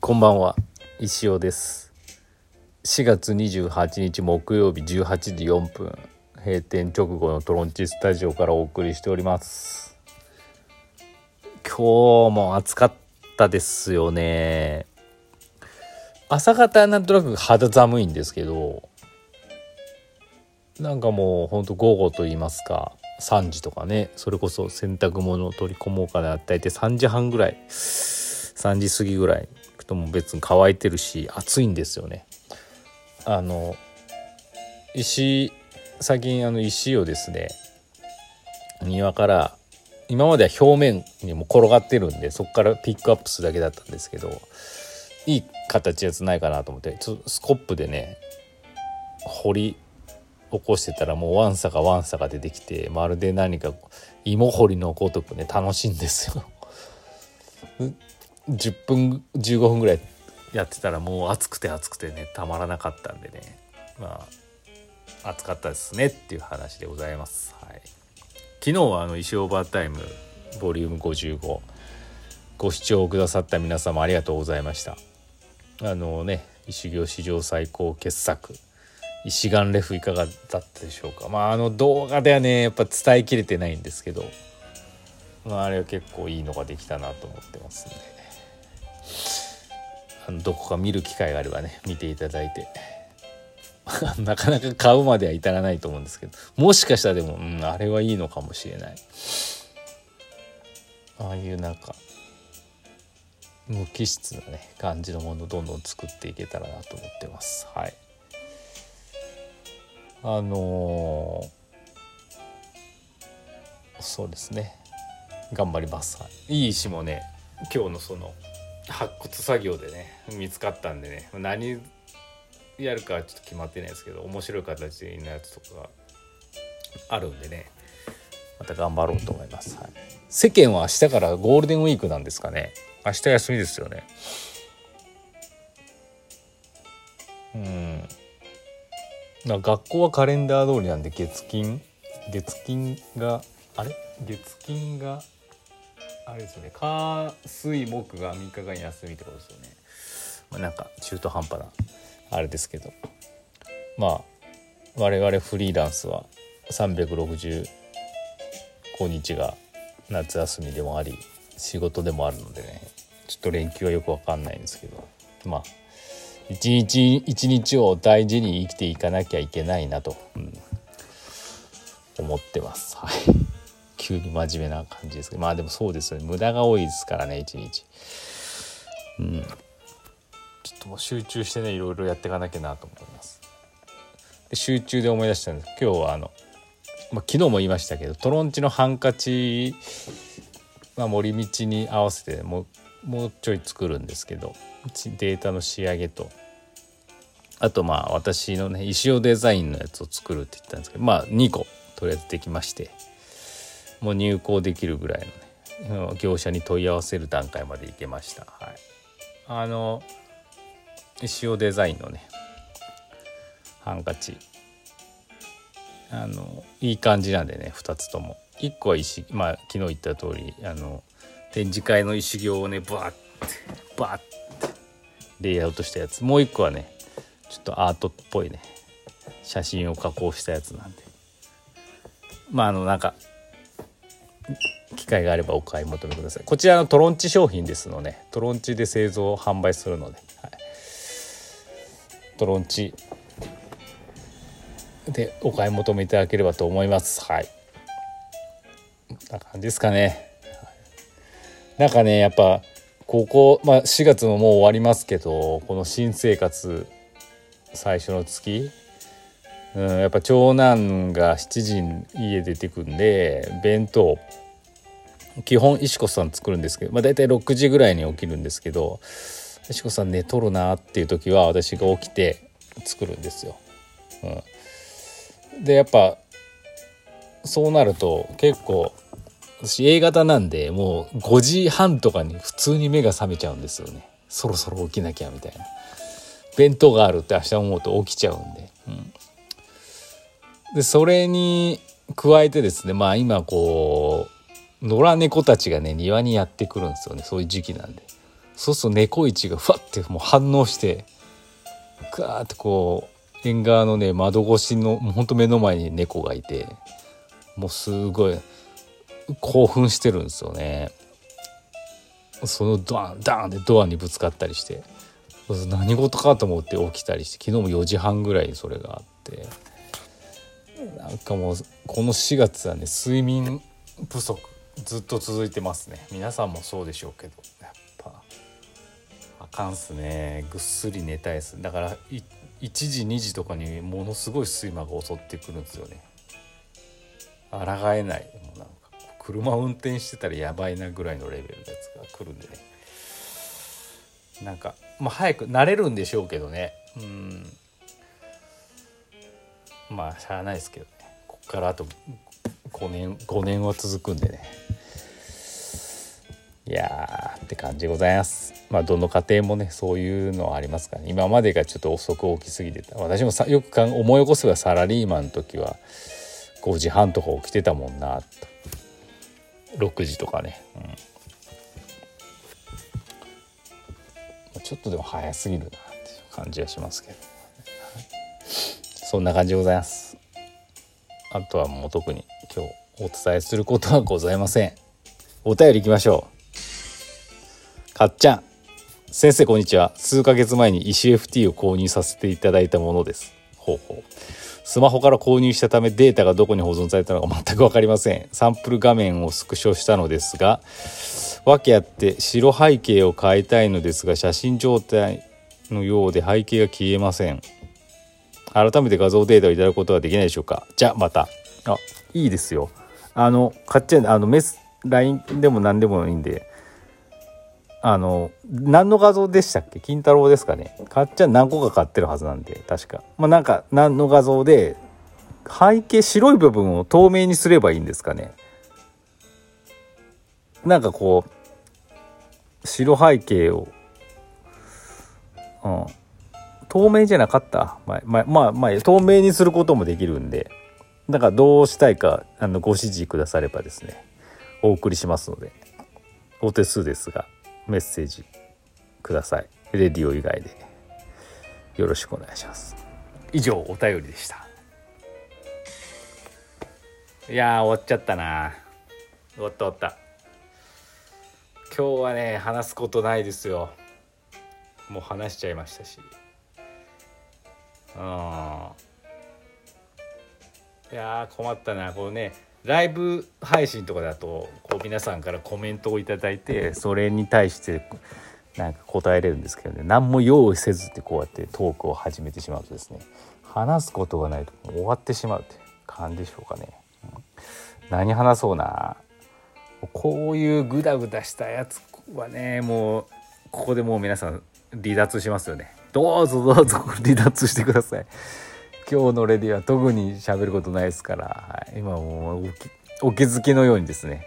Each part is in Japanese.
こんばんは。石尾です。4月28日木曜日18時4分閉店直後のトロンチスタジオからお送りしております。今日も暑かったですよね。朝方なんとなく肌寒いんですけどなんかもうほんと午後と言いますか3時とかねそれこそ洗濯物を取り込もうかな大体3時半ぐらい3時過ぎぐらいとも別に乾いてるし暑いんですよねあの石最近あの石をですね庭から今までは表面にも転がってるんでそこからピックアップするだけだったんですけどいい形やつないかなと思ってちょっとスコップでね掘り起こしてたらもうワンサがワンサが出てきてまるで何か芋掘りのごとくね楽しいんですよ。10分15分ぐらいやってたらもう暑くて暑くてねたまらなかったんでね。まあ暑かったですねっていう話でございます。はい、昨日はあの石オーバータイムボリューム55ご。視聴くださった皆様ありがとうございました。あのね石行史上最高傑作。石岩レフいかがだったでしょうか。まああの動画ではねやっぱ伝えきれてないんですけど、まあ、あれは結構いいのができたなと思ってますんで。あのどこか見る機会があればね見ていただいて。なかなか買うまでは至らないと思うんですけど。もしかしたらでも、うん、あれはいいのかもしれない。ああいうなんか無機質なね感じのものをどんどん作っていけたらなと思ってます。はい。あのー、そうですね。頑張ります。いい石もね今日のその発掘作業でね見つかったんでね。何やるかちょっと決まってないですけど面白い形のやつとかあるんでね。また頑張ろうと思います、はい、世間は明日からゴールデンウィークなんですかね。明日休みですよね。うん。学校はカレンダー通りなんで月金？月金があれ？月金があれですよね。火水木が3日間休みってことですよね、まあ、なんか中途半端なあれですけど。まあ我々フリーランスは365日が夏休みでもあり仕事でもあるのでね。ちょっと連休はよくわかんないんですけど。まあ一日一日を大事に生きていかなきゃいけないなと、うん、思ってます。はい。急に真面目な感じですけどまあでもそうですよね無駄が多いですからね一日。うん。ちょっともう集中してねいろいろやっていかなきゃなと思います。で集中で思い出したんです今日はあの、まあ、昨日も言いましたけどトロンチのハンカチ、まあ、森道に合わせてもうもうちょい作るんですけどデータの仕上げとあとまあ私のね石尾デザインのやつを作るって言ったんですけどまあ2個とりあえずできましてもう入稿できるぐらいのね業者に問い合わせる段階までいけました。はい、あの石尾デザインのねハンカチ。あのいい感じなんでね2つとも。1個は石まあ昨日言った通りあの展示会の石行をねバーってバーってレイアウトしたやつ。もう一個はねちょっとアートっぽいね写真を加工したやつなんで。まああのなんか機会があればお買い求めください。こちらのトロンチ商品ですのでトロンチで製造販売するので、はい、トロンチ。でお買い求めいただければと思います。はい。こんな感じですかね。なんかねやっぱここ、まあ、4月ももう終わりますけどこの新生活最初の月、うん、やっぱ長男が7時に家出てくんで弁当。基本石子さん作るんですけど、まあ、大体6時ぐらいに起きるんですけど石子さん寝とるなっていう時は私が起きて作るんですよ。うん、でやっぱそうなると結構私 A 型なんでもう5時半とかに普通に目が覚めちゃうんですよね。そろそろ起きなきゃみたいな。弁当があるって明日思うと起きちゃうんで、うん、でそれに加えてですねまあ今こう野良猫たちがね庭にやってくるんですよね。そういう時期なんで。そうすると猫市がふわってもう反応してガーってこう縁側のね窓越しのほんと目の前に猫がいてもうすごい興奮してるんですよね。そのドアンダーンってドアにぶつかったりして何事かと思って起きたりして昨日も4時半ぐらいにそれがあって。なんかもうこの4月はね睡眠不足ずっと続いてますね。皆さんもそうでしょうけど。やっぱあかんっすね。ぐっすり寝たいです。だから1時2時とかにものすごい睡魔が襲ってくるんですよね。抗えない。もうなんか車運転してたらやばいなぐらいのレベルのやつが来るんでね。なんかまあ早く慣れるんでしょうけどね。うん。まあしゃあないですけど。からあと5年5年は続くんでね。いやーって感じでございます。まあどの家庭もねそういうのはありますから、ね、今までがちょっと遅く起きすぎてた。私もさよく思い起こせばサラリーマンの時は5時半とか起きてたもんなと。6時とかね、うん、ちょっとでも早すぎるなっていう感じはしますけど、そんな感じでございます。あとはもう特に今日お伝えすることはございません。お便りいきましょう。かっちゃん。先生こんにちは。数ヶ月前に石 FT を購入させていただいたものです。ほうほう。スマホから購入したためデータがどこに保存されたのか全く分かりません。サンプル画面をスクショしたのですが訳あって白背景を変えたいのですが写真状態のようで背景が消えません。改めて画像データをいただくことはできないでしょうか？じゃあまた。あいいですよ。あの買っちゃうあのメス LINE でも何でもいいんで。あの何の画像でしたっけ？金太郎ですかね。かっちゃん何個か買ってるはずなんで確か。まあなんか何の画像で背景白い部分を透明にすればいいんですかね。なんかこう白背景を、うん、透明じゃなかった？まあまあまあ、まあ、透明にすることもできるんで。だからどうしたいかあのご指示くださればですねお送りしますのでお手数ですがメッセージください。レディオ以外で。よろしくお願いします。以上お便りでした。いや終わっちゃったな。終わった終わった。今日はね話すことないですよ。もう話しちゃいましたし。うん。いや困ったな。こうねライブ配信とかだとこう皆さんからコメントを頂いてそれに対してなんか答えれるんですけどね。何も用意せずってこうやってトークを始めてしまうとですね。話すことがないと終わってしまうって感じでしょうかね。うん、何話そうな。こういうグダグダしたやつはねもうここでもう皆さん離脱しますよね。どうぞどうぞ離脱してください。今日のレディは特に喋ることないですから、はい、今もうお気づきのようにですね。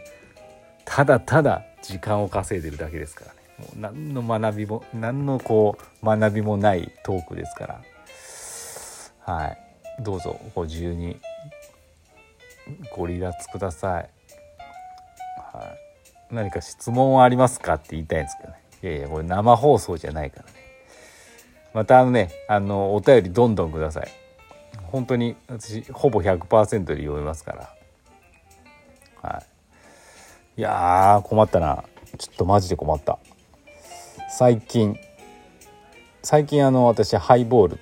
ただただ時間を稼いでるだけですからね。もう何の学びも何のこう学びもないトークですから。はい。どうぞご自由にご離脱ください、はい、何か質問はありますかって言いたいんですけどね。いやいやこれ生放送じゃないからね。またあのねあのお便りどんどんください。本当に私ほぼ100%で読めますから。はい。いや困ったな。ちょっとマジで困った。最近最近あの私ハイボール、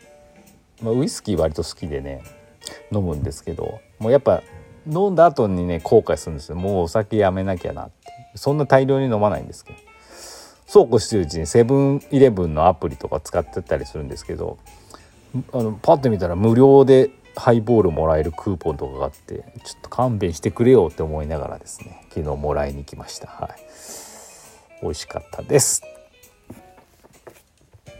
まあ、ウイスキー割と好きでね飲むんですけどもうやっぱ飲んだ後にね後悔するんですよ。もうお酒やめなきゃなって。そんな大量に飲まないんですけど。そうこうしてるうちにセブンイレブンのアプリとか使ってたりするんですけどあのパッと見たら無料でハイボールもらえるクーポンとかがあってちょっと勘弁してくれよって思いながらですね昨日もらいに来ました。はい。美味しかったです。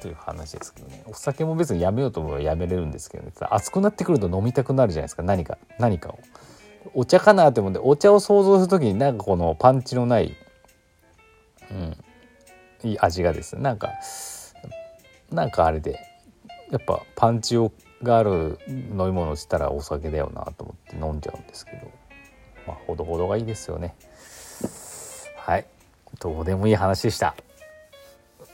という話ですけどね。お酒も別にやめようと思えばやめれるんですけどね。熱くなってくると飲みたくなるじゃないですか。何か何かを。お茶かなって思ってお茶を想像する時になんかこのパンチのないうん味がです。ねなんかなんかあれでやっぱパンチがある飲み物したらお酒だよなと思って飲んじゃうんですけど。まあほどほどがいいですよね。はい。どうでもいい話でした。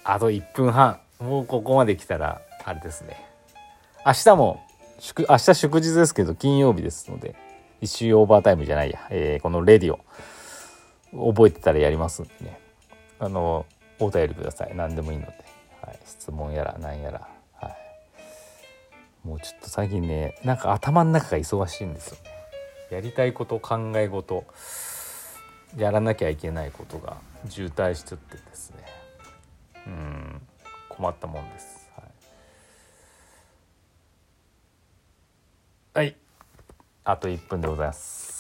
あと1分半もうここまで来たらあれですね。明日も祝明日祝日ですけど金曜日ですので一周オーバータイムじゃないや、えー、このレディオ。覚えてたらやりますんでね。あのお便りください。何でもいいので、はい、質問やら何やら、はい、もうちょっと最近ねなんか頭の中が忙しいんですよね。やりたいこと考え事やらなきゃいけないことが渋滞しちゃってですね。うん。困ったもんです。はい、はい、あと1分でございます。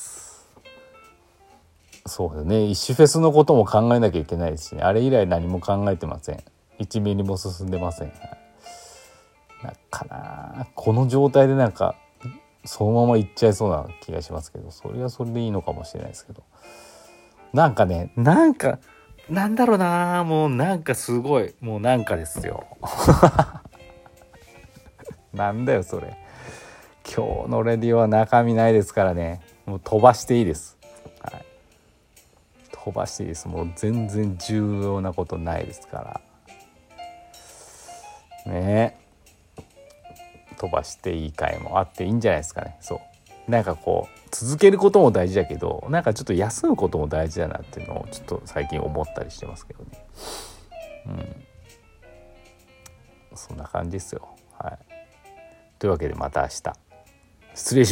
そうだね。一種フェスのことも考えなきゃいけないですし、ね、あれ以来何も考えてません。1ミリも進んでません、はい、なかな。この状態でなんかそのままいっちゃいそうな気がしますけど。それはそれでいいのかもしれないですけど。なんかねなんかなんだろうな。もうなんかすごい。もうなんかですよ。なんだよそれ。今日のレディオは中身ないですからね。もう飛ばしていいです、はい、飛ばしていいですもう全然重要なことないですから。ね。飛ばしていい回もあっていいんじゃないですかね。そう。なんかこう続けることも大事だけどなんかちょっと休むことも大事だなっていうのをちょっと最近思ったりしてますけどね。うん。そんな感じですよ。はい。というわけでまた明日。失礼します。